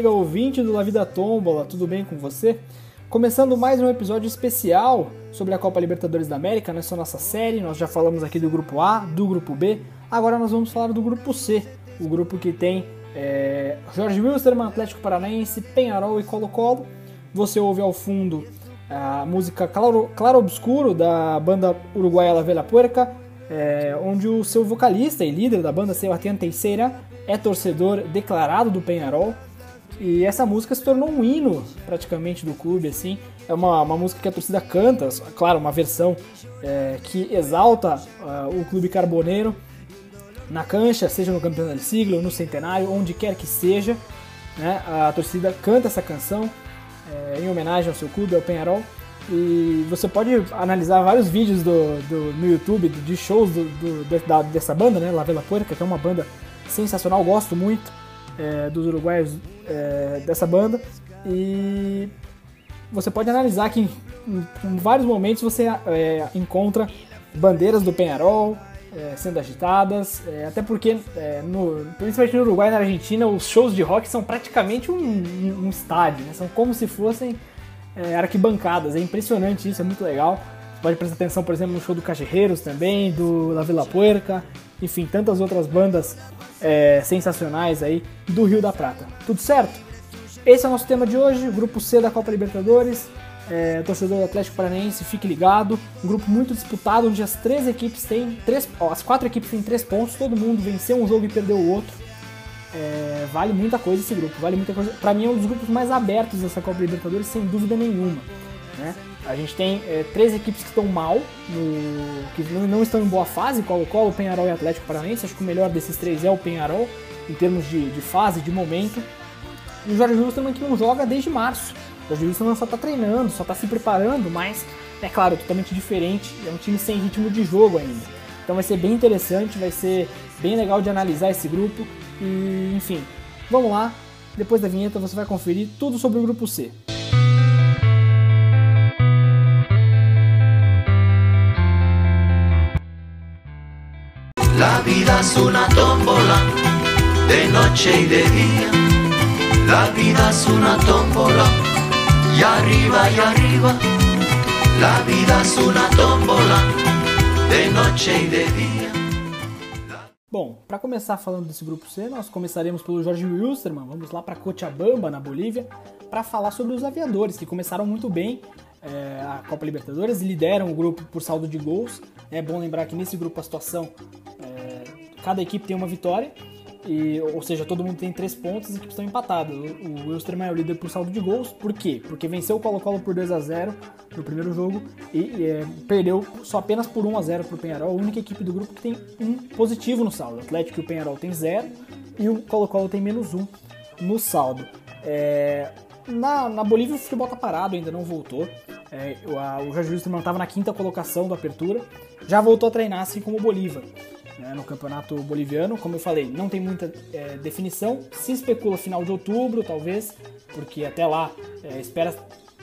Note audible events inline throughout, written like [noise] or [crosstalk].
Amiga ouvinte do La Vida Tombola, tudo bem com você? Começando mais um episódio especial sobre a Copa Libertadores da América, nessa nossa série, nós já falamos aqui do grupo A, do grupo B, agora nós vamos falar do grupo C, o grupo que tem é, Jorge Wilstermann, Atlético Paranaense, Penharol e Colo-Colo. Você ouve ao fundo a música Claro, claro Obscuro da banda uruguaia La Vela Puerca, é, onde o seu vocalista e líder da banda, Sebastián Teixeira, é torcedor declarado do Penharol. E essa música se tornou um hino praticamente do clube, assim. É uma, uma música que a torcida canta, claro, uma versão é, que exalta uh, o clube carboneiro na cancha, seja no campeonato do siglo, no centenário, onde quer que seja. Né, a torcida canta essa canção é, em homenagem ao seu clube, ao Penharol. E você pode analisar vários vídeos do, do no YouTube de shows do, do, da, dessa banda, né, La Vela Puerca, que é uma banda sensacional, gosto muito é, dos uruguaios é, dessa banda. E você pode analisar que em, em vários momentos você é, encontra bandeiras do Penharol é, sendo agitadas, é, até porque, é, no, principalmente no Uruguai e na Argentina, os shows de rock são praticamente um, um, um estádio, né? são como se fossem arquibancadas, é impressionante isso, é muito legal. Pode prestar atenção, por exemplo, no show do Cajerreiros também, do La Vila Puerca, enfim, tantas outras bandas é, sensacionais aí do Rio da Prata. Tudo certo? Esse é o nosso tema de hoje, grupo C da Copa Libertadores. É, torcedor do Atlético Paranaense, fique ligado. Um grupo muito disputado, onde as três equipes têm três, ó, as quatro equipes têm três pontos, todo mundo venceu um jogo e perdeu o outro. É, vale muita coisa esse grupo, vale muita coisa. Para mim é um dos grupos mais abertos dessa Copa Libertadores, sem dúvida nenhuma. Né? A gente tem é, três equipes que estão mal, no, que não, estão em boa fase, Colo-Colo, Penharol e Atlético Paranaense. Acho que o melhor desses três é o Penharol, em termos de, de fase, de momento. E o Jorge Wilstermann que não joga desde março. O Jorge Wilstermann só está treinando, só está se preparando, mas é claro, totalmente diferente. É um time sem ritmo de jogo ainda. Então vai ser bem interessante, vai ser bem legal de analisar esse grupo. E enfim, vamos lá. Depois da vinheta você vai conferir tudo sobre o grupo C. es una tómbola de noche y de día. La vida es una tómbola y arriba y arriba. La vida es una tómbola de noche y de día. Bom, para começar falando desse grupo C, nós começaremos pelo Jorge Wilstermann. Vamos lá para Cochabamba, na Bolívia, para falar sobre os aviadores, que começaram muito bem é, a Copa Libertadores, lideram o grupo por saldo de gols. É bom lembrar que nesse grupo a situação cada equipe tem uma vitória, e, ou seja, todo mundo tem três pontos e as equipes estão empatadas. O, o Wilstermann é o líder por saldo de gols, por quê? Porque venceu o Colo-Colo por 2 a 0 no primeiro jogo e, é, perdeu só apenas por 1 a 0 para o Penharol, a única equipe do grupo que tem um positivo no saldo. O Atlético e o Penharol tem zero e o Colo-Colo tem menos um no saldo. É, na, na Bolívia o futebol tá parado, ainda não voltou. É, o, Jorge Wilstermann estava na quinta colocação da apertura, já voltou a treinar assim como o Bolívar né, no campeonato boliviano. Como eu falei, não tem muita é, definição. Se especula final de outubro, talvez, porque até lá é, espera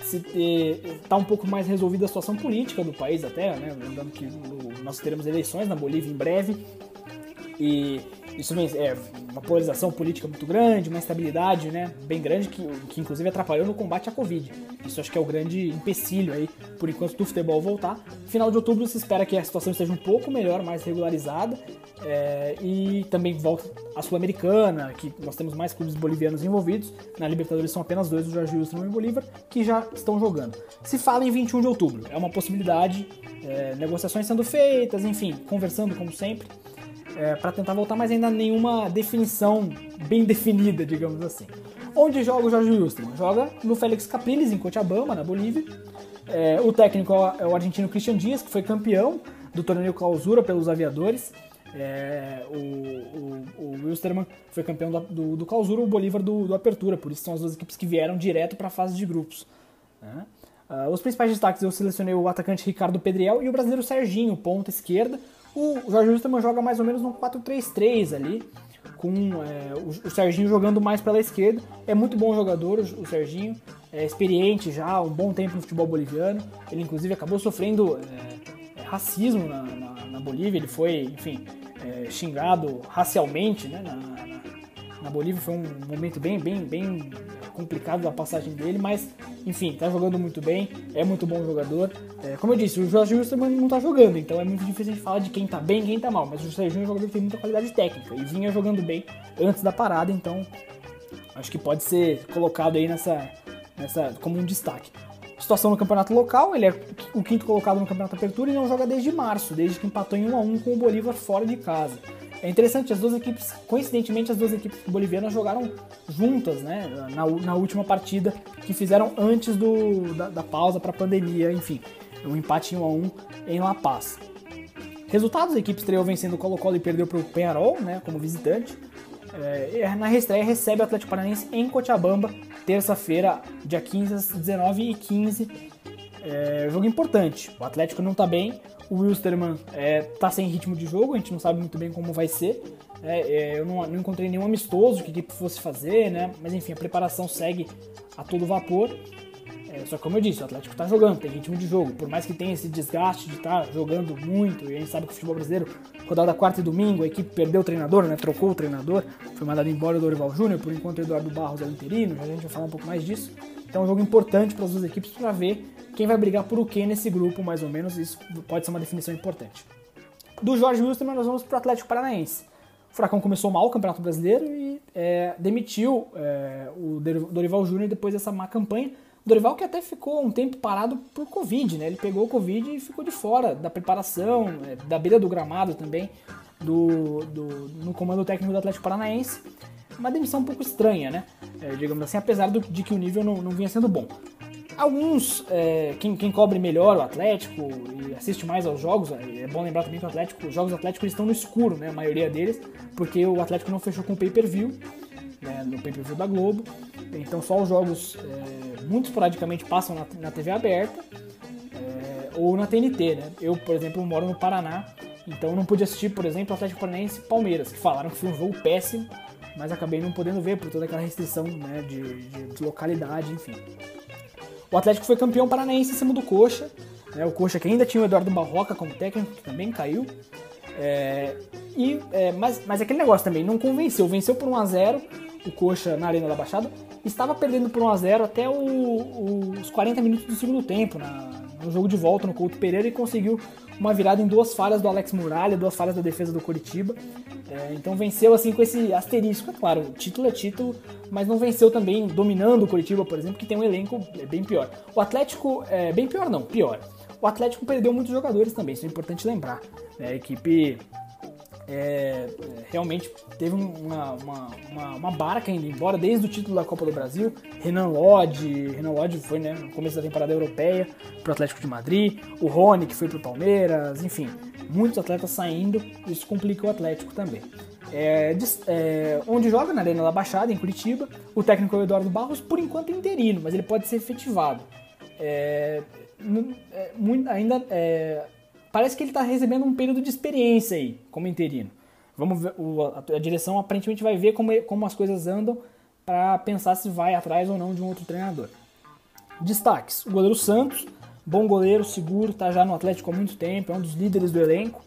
se estar tá um pouco mais resolvida a situação política do país até, né? Lembrando que nós teremos eleições na Bolívia em breve. E isso é uma polarização política muito grande, uma instabilidade né, bem grande, que, que inclusive atrapalhou no combate à Covid. Isso acho que é o grande empecilho aí, por enquanto, do futebol voltar. Final de outubro se espera que a situação esteja um pouco melhor, mais regularizada, é, e também volta a Sul-Americana, que nós temos mais clubes bolivianos envolvidos. Na Libertadores são apenas dois, o Jorge Wilson e o Bolívar, que já estão jogando. Se fala em 21 de outubro, é uma possibilidade, é, negociações sendo feitas, enfim, conversando como sempre é, para tentar voltar, mas ainda nenhuma definição bem definida, digamos assim. Onde joga o Jorge Wilson? Joga no Félix Capriles, em Cochabamba, na Bolívia. É, o técnico é o argentino Christian Dias, que foi campeão do torneio Clausura pelos aviadores. É, o, o, o Wilstermann foi campeão do, do, do Clausura, o Bolívar do, do, Apertura, por isso são as duas equipes que vieram direto para a fase de grupos. Né? Uh, os principais destaques eu selecionei o atacante Ricardo Pedriel e o brasileiro Serginho, ponta esquerda. O Jorge Wilstermann joga mais ou menos no 4-3-3 ali, com é, o, o, Serginho jogando mais pela esquerda. É muito bom jogador, o, o, Serginho, é experiente já, um bom tempo no futebol boliviano. Ele inclusive acabou sofrendo é racismo na, na, na, Bolívia, ele foi, enfim, é, xingado racialmente né, na, na Bolívia, foi um momento bem, bem, bem complicado da passagem dele, mas enfim, tá jogando muito bem, é muito bom jogador. É, como eu disse, o Jorge Wilson não tá jogando, então é muito difícil de falar de quem tá bem e quem tá mal, mas o Serginho é um jogador que tem muita qualidade técnica e vinha jogando bem antes da parada, então acho que pode ser colocado aí nessa, nessa como um destaque. Situação no campeonato local, ele é o quinto colocado no campeonato Apertura e não joga desde março, desde que empatou em 1 a 1 com o Bolívar fora de casa. É interessante, as duas equipes, coincidentemente, as duas equipes bolivianas jogaram juntas, né, na, na última partida que fizeram antes do, da, da pausa para a pandemia, enfim, um empate em 1 a 1 em La Paz. Resultados: a equipe estreou vencendo o Colo-Colo e perdeu para o Penharol, né, como visitante. É, na reestreia recebe o Atlético Paranaense em Cochabamba, terça-feira, dia 15 às 19h15. É, jogo importante. O Atlético não está bem, o Wilstermann é, sem ritmo de jogo, a gente não sabe muito bem como vai ser. É, é, eu não, não, encontrei nenhum amistoso que a equipe fosse fazer, né? Mas enfim, a preparação segue a todo vapor. É, só como eu disse, o Atlético está jogando, tem ritmo de jogo. Por mais que tenha esse desgaste de estar tá jogando muito, e a gente sabe que o futebol brasileiro, rodada quarta e domingo, a equipe perdeu o treinador, né? Trocou o treinador, foi mandado embora o Dorival Júnior, por enquanto o Eduardo Barros é o interino, já a gente vai falar um pouco mais disso. Então é um jogo importante para as duas equipes para ver quem vai brigar por o que nesse grupo, mais ou menos. Isso pode ser uma definição importante. Do Jorge Wilson, nós vamos para o Atlético Paranaense. O Furacão começou mal o Campeonato Brasileiro e é, demitiu é, o Dorival Júnior depois dessa má campanha Dorival que até ficou um tempo parado por Covid, né? Ele pegou o Covid e ficou de fora da preparação, é, da beira do gramado também, do, do, no comando técnico do Atlético Paranaense. Uma demissão um pouco estranha, né? É, digamos assim, apesar do, de que o nível não, não vinha sendo bom. Alguns, é, quem, quem, cobre melhor o Atlético e assiste mais aos jogos, é, é bom lembrar também que o Atlético, os jogos do Atlético estão no escuro, né? A maioria deles, porque o Atlético não fechou com o pay-per-view, né, no pay-per-view da Globo. Então só os jogos é, muito esporadicamente passam na, na TV aberta é, ou na TNT, né? Eu, por exemplo, moro no Paraná, então não pude assistir, por exemplo, Atlético Paranaense e Palmeiras, que falaram que foi um jogo péssimo, mas acabei não podendo ver por toda aquela restrição né, de, de, de localidade, enfim. O Atlético foi campeão paranaense em cima do Coxa, né, o Coxa que ainda tinha o Eduardo Barroca como técnico, que também caiu. É, e, é, mas, mas aquele negócio também não convenceu, venceu por 1 a 0 o Coxa na Arena da Baixada, estava perdendo por 1x0 até o, o, os 40 minutos do segundo tempo, na, no jogo de volta no Couto Pereira, e conseguiu uma virada em duas falhas do Alex Muralha, duas falhas da defesa do Curitiba. É, então venceu assim com esse asterisco, é claro, título é título, mas não venceu também dominando o Curitiba, por exemplo, que tem um elenco bem pior. O Atlético, é, bem pior não, pior. O Atlético perdeu muitos jogadores também, isso é importante lembrar. Né? A equipe é, realmente teve uma, uma, uma, uma, barca indo embora desde o título da Copa do Brasil. Renan Lodge, Renan Lodge foi né, no começo da temporada europeia para o Atlético de Madrid, o Rony que foi para o Palmeiras, enfim, muitos atletas saindo, isso complica o Atlético também. É, é, onde joga na Arena da Baixada, em Curitiba, o técnico é Eduardo Barros, por enquanto é interino, mas ele pode ser efetivado. É, é ainda é, parece que ele está recebendo um período de experiência aí, como interino. Vamos ver, o, a, a, direção aparentemente vai ver como, como as coisas andam para pensar se vai atrás ou não de um outro treinador. Destaques: o goleiro Santos, bom goleiro, seguro, está já no Atlético há muito tempo, é um dos líderes do elenco.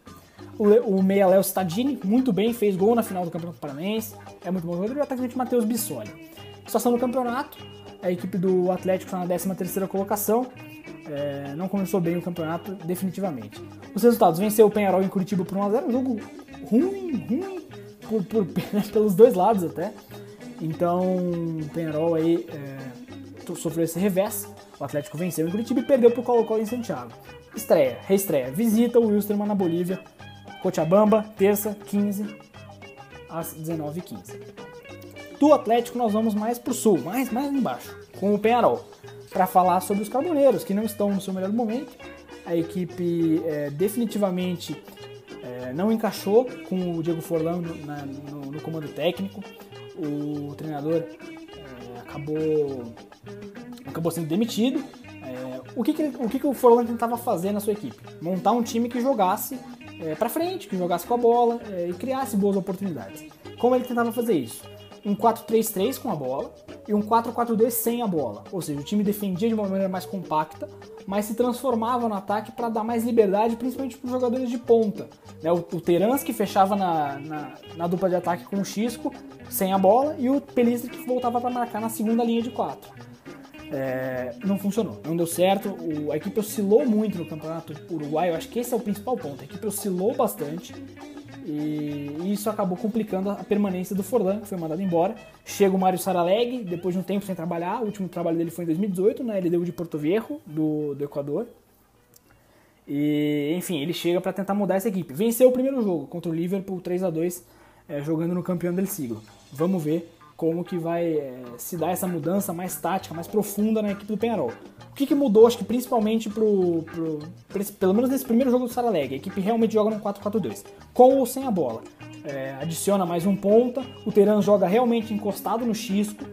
O, o meia Léo Stadini, muito bem, fez gol na final do Campeonato Paranaense, é muito bom jogador. E o atacante Matheus Bissoli. Situação do campeonato: a equipe do Atlético está na 13 terceira colocação, é, não começou bem o campeonato definitivamente. Os resultados: venceu o Penharol em Curitiba por 1x0, um jogo ruim, ruim, por, por, [laughs] pelos dois lados até. Então, o Penharol aí é, sofreu esse revés. O Atlético venceu em Curitiba e perdeu para o Colo-Colo em Santiago. Estreia, reestreia. Visita o Wilstermann na Bolívia. Cochabamba, terça, 15 às 19h15. Do Atlético nós vamos mais para o sul, mais, mais embaixo, com o Penharol para falar sobre os Carboneiros, que não estão no seu melhor momento. A equipe é, definitivamente é, não encaixou com o Diego Forlán no, no, no comando técnico. O treinador é, acabou, acabou sendo demitido. É, o que, que, o, que, que o Forlan tentava fazer na sua equipe? Montar um time que jogasse é, para frente, que jogasse com a bola é, e criasse boas oportunidades. Como ele tentava fazer isso? um 4-3-3 com a bola e um 4-4-2 sem a bola. Ou seja, o time defendia de uma maneira mais compacta, mas se transformava no ataque para dar mais liberdade, principalmente para os jogadores de ponta. Né? O, o Terans que fechava na, na, na, dupla de ataque com o Xisco, sem a bola, e o Pelistri que voltava para marcar na segunda linha de quatro. É, não funcionou, não deu certo. O, a equipe oscilou muito no campeonato uruguaio. Eu acho que esse é o principal ponto. A equipe oscilou bastante e isso acabou complicando a permanência do Forlan, que foi mandado embora. Chega o Mário Saraleg, depois de um tempo sem trabalhar. O último trabalho dele foi em 2018, na LDU de Porto Viejo, do, do Equador. E, enfim, ele chega para tentar mudar essa equipe. Venceu o primeiro jogo contra o Liverpool 3 a 2 é, jogando no campeão del siglo. Vamos ver como que vai é, se dar essa mudança mais tática, mais profunda na equipe do Penharol. O que, que mudou, acho que principalmente pro, pro, pro, pelo menos nesse primeiro jogo do Saraleg, a equipe realmente joga no 4-4-2, com ou sem a bola. É, adiciona mais um ponta, o Teran joga realmente encostado no Xisco,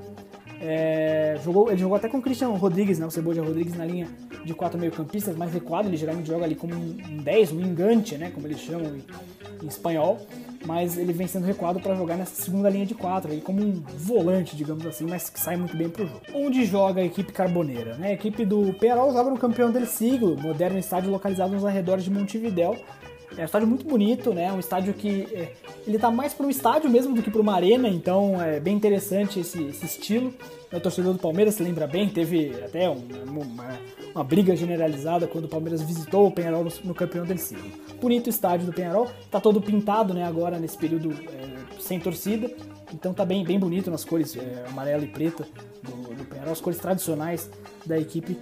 é, jogou, ele jogou até com o Christian Rodrigues, né, o Ceboja Rodrigues na linha de quatro meio-campistas, mais recuado, ele geralmente joga ali como um 10, um engante, né, como eles chamam em, espanhol mas ele vem sendo recuado para jogar nessa segunda linha de quatro, aí como um volante, digamos assim, mas que sai muito bem pro jogo. Onde joga a equipe carboneira? Né? A equipe do Penarol joga no campeão del siglo, moderno estádio localizado nos arredores de Montevidéu. É um estádio muito bonito, né? Um estádio que é, ele tá mais para um estádio mesmo do que para uma arena, então é bem interessante esse, esse estilo. O torcedor do Palmeiras se lembra bem, teve até um, uma, uma, briga generalizada quando o Palmeiras visitou o Penharol no, no campeão del siglo. Bonito estádio do Penharol, tá todo pintado, né, agora nesse período é, sem torcida, então tá bem, bem bonito nas cores é, amarela e preta do, do Penharol, as cores tradicionais da equipe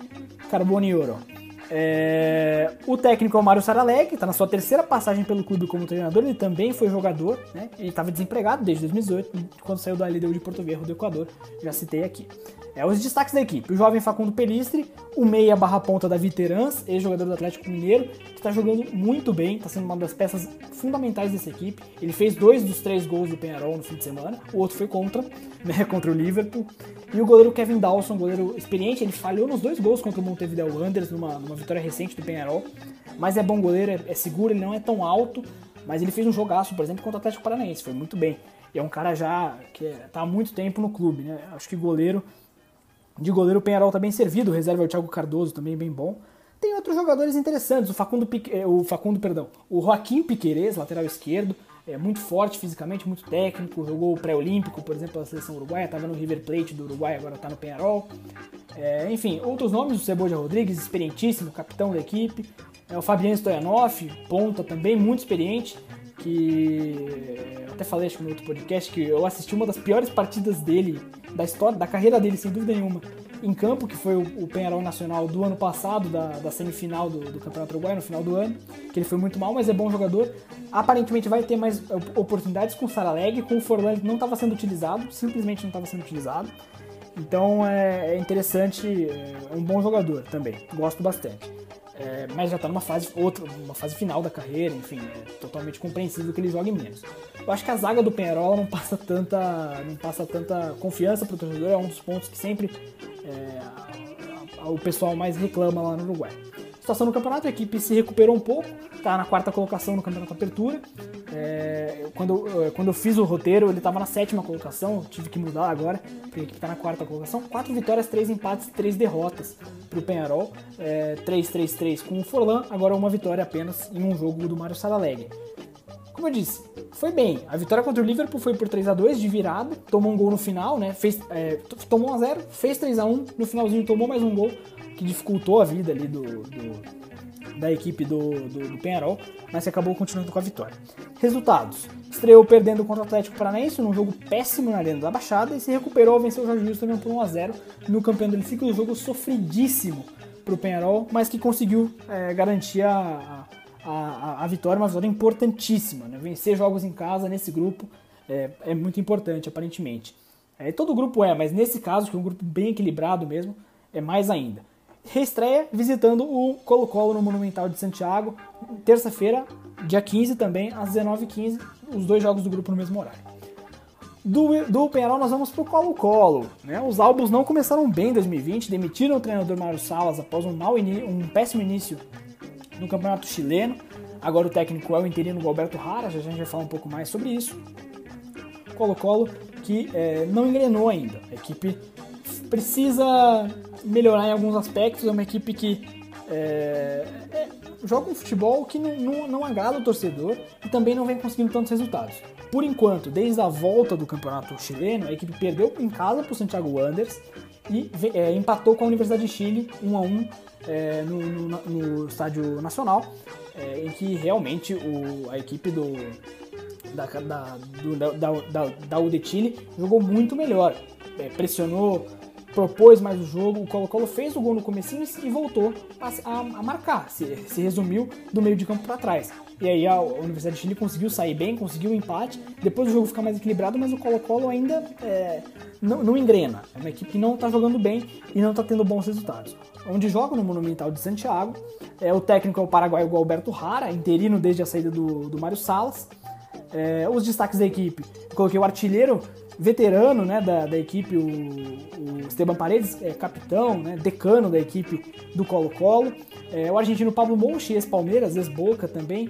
Carbonioro. É, o técnico é o Mário Saraleg, está na sua terceira passagem pelo clube como treinador, ele também foi jogador, né? ele estava desempregado desde 2018, quando saiu da LDU de Porto Viejo do Equador, já citei aqui. É, os destaques da equipe, o jovem Facundo Pelistre, o meia barra ponta da Viterans, ex-jogador do Atlético Mineiro, que está jogando muito bem, está sendo uma das peças fundamentais dessa equipe. Ele fez dois dos três gols do Penharol no fim de semana, o outro foi contra, [laughs] né, contra o Liverpool. E o goleiro Kevin Dawson, goleiro experiente, ele falhou nos dois gols contra o Montevideo Wanderers, numa, numa vitória recente do Penharol. Mas é bom goleiro, é, é seguro, ele não é tão alto, mas ele fez um jogaço, por exemplo, contra o Atlético Paranaense, foi muito bem. E é um cara já que está há muito tempo no clube, né? Acho que goleiro de goleiro o Penharol está bem servido, o reserva é o Thiago Cardoso, também bem bom. Tem outros jogadores interessantes, o Facundo, Pique, eh, o Facundo, perdão, o Joaquim Piquerez, lateral esquerdo, é muito forte fisicamente, muito técnico, jogou o pré-olímpico, por exemplo, pela seleção uruguaia, estava no River Plate do Uruguai, agora está no Penharol. É, enfim, outros nomes, o Ceboja Rodrigues, experientíssimo, capitão da equipe. É, o Fabiano Stoyanov, ponta também, muito experiente, que até falei acho que no outro podcast que eu assisti uma das piores partidas dele, da história, da carreira dele, sem dúvida nenhuma, em campo, que foi o, o Penharol Nacional do ano passado, da, da semifinal do, do Campeonato Uruguai, no final do ano, que ele foi muito mal, mas é bom jogador. Aparentemente vai ter mais oportunidades com o Saraleg, com o Forlan não estava sendo utilizado, simplesmente não estava sendo utilizado. Então é, é interessante, é, é um bom jogador também, gosto bastante. É, mas já está numa fase outra, uma fase final da carreira, enfim, é totalmente compreensível que ele jogue menos. Eu acho que a zaga do Penharol não passa tanta, não passa tanta confiança para o torcedor, é um dos pontos que sempre é, o pessoal mais reclama lá no Uruguai. Situação no campeonato, a equipe se recuperou um pouco, está na quarta colocação no campeonato Apertura. É, quando, quando eu fiz o roteiro, ele estava na sétima colocação, tive que mudar agora, porque a equipe está na quarta colocação. Quatro vitórias, três empates, três derrotas para o Penharol. É, 3-3-3 com o Forlan, agora uma vitória apenas em um jogo do Mário Saralegre. Como eu disse, foi bem. A vitória contra o Liverpool foi por 3 a 2 de virada, tomou um gol no final, né? Fez, é, tomou 1 a 0 fez 3 a 1 no finalzinho tomou mais um gol, que dificultou a vida ali do, do da equipe do, do, do, Penharol, mas acabou continuando com a vitória. Resultados: estreou perdendo contra o Atlético Paranaense num jogo péssimo na Arena da Baixada e se recuperou, venceu o Jorge Wilson por 1 a 0 no campeão do ciclo, um jogo sofridíssimo para o Penharol, mas que conseguiu é, garantir a, a, a, a, vitória, uma vitória importantíssima. Né? Vencer jogos em casa nesse grupo é, é muito importante, aparentemente. É, todo grupo é, mas nesse caso, que é um grupo bem equilibrado mesmo, é mais ainda. Reestreia visitando o Colo-Colo no Monumental de Santiago, terça-feira, dia 15 também, às 19h15, os dois jogos do grupo no mesmo horário. Do, do Penharol nós vamos pro Colo-Colo. Né? Os álbuns não começaram bem em 2020, demitiram o treinador Mário Salas após um, mau um péssimo início no Campeonato Chileno. Agora o técnico é o interino Alberto Rara, já a gente vai falar um pouco mais sobre isso. Colo-Colo que é, não engrenou ainda. A equipe precisa melhorar em alguns aspectos, é uma equipe que é, é, joga um futebol que não, não, não, agrada o torcedor e também não vem conseguindo tantos resultados. Por enquanto, desde a volta do campeonato chileno, a equipe perdeu em casa para o Santiago Wanderers e é, empatou com a Universidade de Chile 1 a 1 é, no, no, no, estádio nacional, é, em que realmente o, a equipe do, da, da, do, da, da, da UD Chile jogou muito melhor. É, pressionou, propôs mais o jogo, o Colo-Colo fez o gol no comecinho e voltou a, a, a marcar, se, se, resumiu do meio de campo para trás. E aí a Universidade de Chile conseguiu sair bem, conseguiu o um empate, depois o jogo fica mais equilibrado, mas o Colo-Colo ainda é, não, não, engrena. É uma equipe que não está jogando bem e não está tendo bons resultados. Onde joga no Monumental de Santiago, é, o técnico é o paraguaio Alberto Rara, interino desde a saída do, do Mário Salas. É, os destaques da equipe, coloquei o artilheiro veterano né, da, da equipe, o, o Esteban Paredes, é, capitão, né, decano da equipe do Colo-Colo. É, o argentino Pablo Monchi, ex-Palmeiras, ex-Boca também,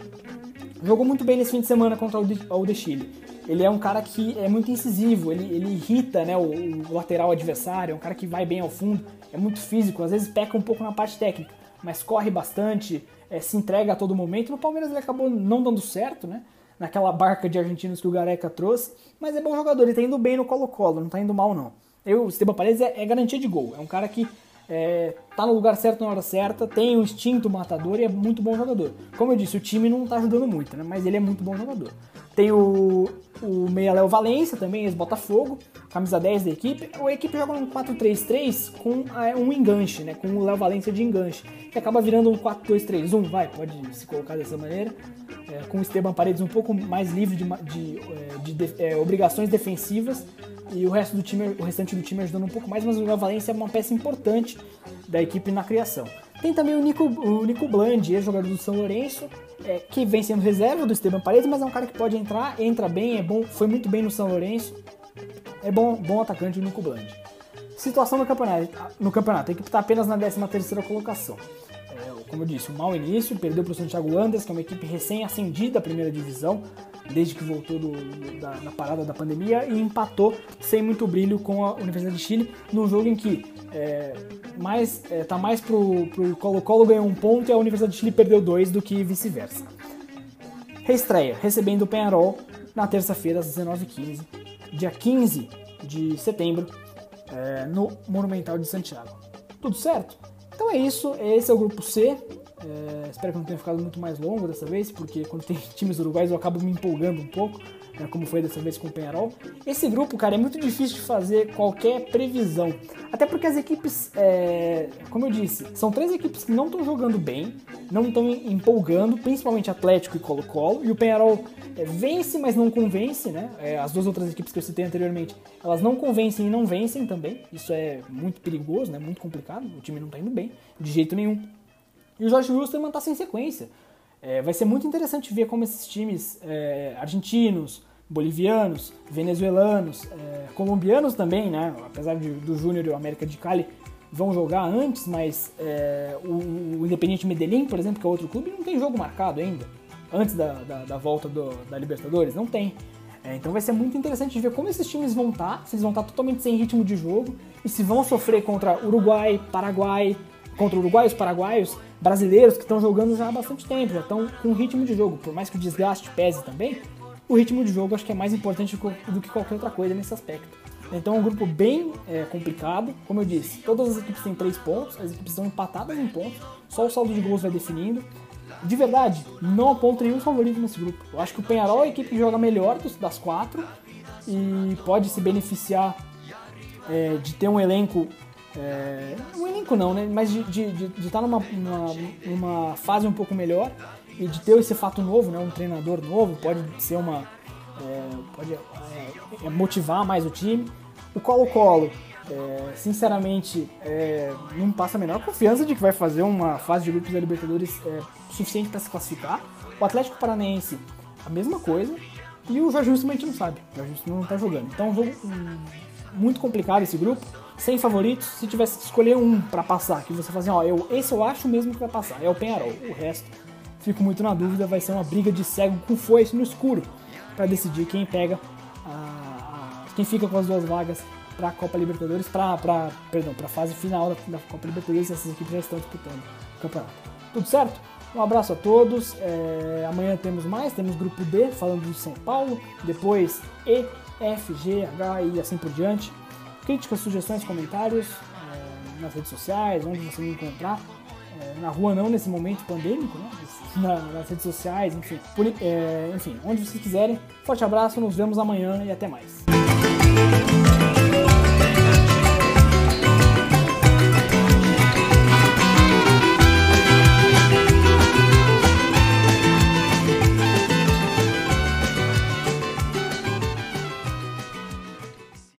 jogou muito bem nesse fim de semana contra o de, o Chile. Ele é um cara que é muito incisivo, ele, ele irrita né, o, o, lateral adversário, é um cara que vai bem ao fundo, é muito físico, às vezes peca um pouco na parte técnica, mas corre bastante, é, se entrega a todo momento. No Palmeiras ele acabou não dando certo, né? Naquela barca de argentinos que o Gareca trouxe, mas é bom jogador, ele tá indo bem no Colo-Colo, não tá indo mal não. Eu, o Esteban Paredes é, é, garantia de gol, é um cara que é, tá no lugar certo na hora certa, tem um instinto matador e é muito bom jogador. Como eu disse, o time não tá ajudando muito, né? Mas ele é muito bom jogador. Tem o, o Meia Léo Valência também, ex-Botafogo, camisa 10 da equipe. A equipe joga um 4-3-3 com é, um enganche, né? Com o Léo Valência de enganche, que acaba virando um 4-2-3-1, vai, pode se colocar dessa maneira. É, com o Esteban Paredes um pouco mais livre de, de, é, de, de é, obrigações defensivas e o resto do time, o restante do time ajudando um pouco mais, mas o Léo Valência é uma peça importante da equipe na criação. Tem também o Nico, o Nico Bland, ex-jogador do São Lourenço, é, que vem sendo reserva do Esteban Paredes, mas é um cara que pode entrar, entra bem, é bom, foi muito bem no São Lourenço. É bom, bom atacante o Nico Bland. Situação no campeonato. No campeonato, a equipe está apenas na 13 terceira colocação como eu disse, um mau início, perdeu para o Santiago Wanderers, que é uma equipe recém-acendida à primeira divisão, desde que voltou do, da, da, parada da pandemia, e empatou sem muito brilho com a Universidade de Chile, num jogo em que é, mais, é, tá mais pro, pro Colo-Colo ganhou um ponto e a Universidade de Chile perdeu dois do que vice-versa. Reestreia, recebendo o Penharol na terça-feira às 19h15, dia 15 de setembro, é, no Monumental de Santiago. Tudo certo? Então é isso, esse é o grupo C. É, espero que não tenha ficado muito mais longo dessa vez, porque quando tem [laughs] times uruguais eu acabo me empolgando um pouco, né, como foi dessa vez com o Penharol. Esse grupo, cara, é muito difícil de fazer qualquer previsão. Até porque as equipes, é, como eu disse, são três equipes que não estão jogando bem, não estão empolgando, principalmente Atlético e Colo-Colo, e o Penharol é, vence, mas não convence, né? É, as duas outras equipes que eu citei anteriormente, elas não convencem e não vencem também. Isso é muito perigoso, né? Muito complicado. O time não está indo bem, de jeito nenhum. E o Jorge Wilstermann está sem sequência. É, vai ser muito interessante ver como esses times é, argentinos, bolivianos, venezuelanos, é, colombianos também, né? Apesar de, do Júnior e o América de Cali vão jogar antes, mas é, o, o Independiente Medellín, por exemplo, que é outro clube, não tem jogo marcado ainda antes da, da, da volta do, da Libertadores? Não tem. É, então vai ser muito interessante ver como esses times vão estar, tá, se eles vão estar tá totalmente sem ritmo de jogo e se vão sofrer contra Uruguai, Paraguai, contra Uruguai, os paraguaios, brasileiros que estão jogando já há bastante tempo, já estão com ritmo de jogo. Por mais que o desgaste pese também, o ritmo de jogo acho que é mais importante do que qualquer outra coisa nesse aspecto. Então é um grupo bem é, complicado, como eu disse, todas as equipes têm três pontos, as equipes estão empatadas em pontos, só o saldo de gols vai definindo de verdade, não aponto nenhum favorito nesse grupo. Eu acho que o Penharol é a equipe que joga melhor das quatro e pode se beneficiar é, de ter um elenco. É, um elenco não, né? Mas de estar de, de, de tá numa, numa, fase um pouco melhor e de ter esse fato novo, né? Um treinador novo pode ser uma. É, pode é, é, motivar mais o time. O Colo-Colo é, sinceramente, é, não passa a menor confiança de que vai fazer uma fase de grupos da Libertadores suficiente para se classificar. O Atlético Paranaense, a mesma coisa. E o Jorge Wilson a gente não sabe. O Jorge não está jogando. Então, um jogo um, muito complicado esse grupo. Sem favoritos. Se tivesse que escolher um para passar, que você fazer, ó, eu, esse eu acho mesmo que vai passar. É o Penharol. O resto, fico muito na dúvida. Vai ser uma briga de cego com foice no escuro para decidir quem pega a quem fica com as duas vagas para a Copa Libertadores, para perdão, para a fase final da, da, Copa Libertadores, essas equipes já estão disputando o campeonato. Tudo certo? Um abraço a todos. É, amanhã temos mais, temos grupo D falando do São Paulo, depois E, F, G, H e assim por diante. Críticas, sugestões, comentários é, nas redes sociais, onde você me encontrar. É, na rua não nesse momento pandêmico, né? [laughs] Na, nas redes sociais, enfim, é, enfim, onde vocês quiserem. Forte abraço, nos vemos amanhã e até mais.